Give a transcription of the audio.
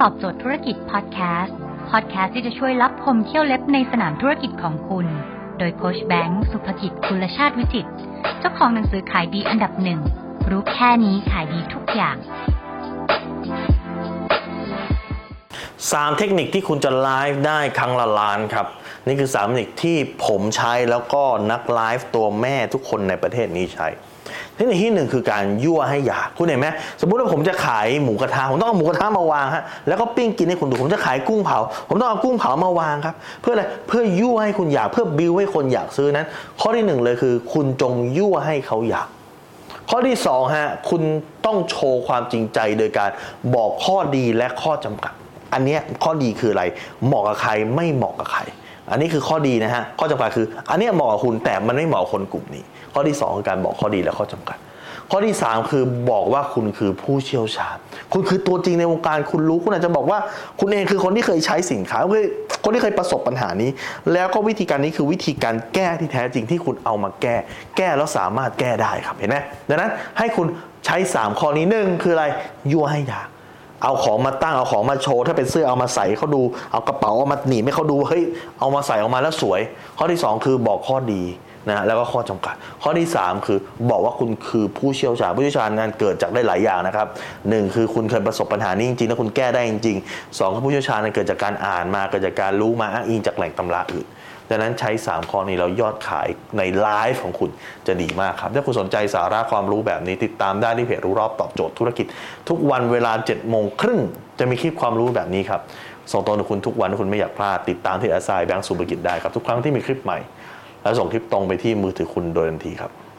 ตอบโจทย์ธุรกิจพอดแคสต์พอดแคสต์ที่จะช่วยลับคมเขี้ยวเล็บในสนามธุรกิจของคุณ โดยโค้ชแบงค์สุภกิจคุลชาติวิจิตเจ้าของหนังสือขายดีอันดับหนึ่งรู้แค่นี้ขายดีทุกอย่าง 3 เทคนิคที่คุณจะไลฟ์ได้ครั้งละล้านครับ นี่คือ 3 เทคนิคที่ผมใช้แล้วก็นักไลฟ์ตัวแม่ทุกคนในประเทศนี้ใช้ เทคนิคที่หนึ่งคือการยั่วให้อยาก คุณเห็นไหมสมมุติว่าผมจะขายหมูกระทะผมต้องเอาหมูกระทะมาวางฮะแล้วก็ปิ้งกินให้คุณดูผมจะขายกุ้งเผา ผมต้องเอากุ้งเผามาวางครับ เพื่ออะไรเพื่อยั่วให้คุณอยากเพื่อบิวให้คนอยากซื้อนั้น ข้อที่หนึ่งเลยคือ คุณจงยั่วให้เขาอยากข้อที่สองฮะคุณต้องโชว์ความจริงใจโดยการบอกข้อดีและข้อจำกัด อันนี้ข้อดีคืออะไร เหมาะกับใครไม่เหมาะกับใคร อันนี้คือข้อดีนะฮะ ข้อจำกัดคือ อันนี้เหมาะกับคุณแต่มันไม่เหมาะกับคนกลุ่มนี้ ข้อที่สองคือการบอกข้อดีและข้อจำกัด ข้อที่ 3 คือบอกว่าคุณคือผู้เชี่ยวชาญ คุณคือตัวจริงในวงการคุณรู้คุณอาจจะบอกว่า คุณเองคือคนที่เคยใช้สินค้าคือคนที่เคยประสบปัญหานี้ แล้วก็วิธีการนี้คือวิธีการแก้ที่แท้จริงที่คุณเอามาแก้ แก้แล้วสามารถแก้ได้ครับเห็นไหมดังนั้นให้คุณใช้ 3 ข้อนี้หนึ่งคืออะไรยั่วให้อยาก เอาของมาตั้งเอาของมาโชว์ถ้าเป็นเสื้อเอามาใส่เขาดูเอากระเป๋าเอามาหนีบให้เขาดูเฮ้ยเอามาใส่ออกมาแล้วสวย ข้อที่ 2 คือบอกข้อดีนะแล้วก็ข้อจำกัด ข้อที่ 3 คือบอกว่าคุณคือผู้เชี่ยวชาญผู้เชี่ยวชาญนั้นเกิดจากได้หลายอย่างนะครับหนึ่งคือคุณเคยประสบปัญหานี้จริงๆแล้วคุณแก้ได้จริงๆสองคือผู้เชี่ยวชาญนั้นเกิดจากการอ่านมาเกิดจากการรู้มาอ้างอิงจากแหล่งตำราอื่น ดังนั้นใช้ 3 ข้อนี้แล้วยอดขายในไลฟ์ของคุณจะดีมากครับ ถ้าคุณสนใจสาระความรู้แบบนี้ ติดตามได้ที่เพจรู้รอบตอบโจทย์ธุรกิจ ทุกวันเวลา7โมงครึ่งจะมีคลิปความรู้แบบนี้ครับส่งตรงถึงคุณทุกวันถ้าคุณไม่อยากพลาดติดตามที่อาซายแบงก์สุภกิจได้ครับทุกครั้งที่มีคลิปใหม่ แล้วส่งคลิปตรงไปที่มือถือคุณโดยทันทีครับ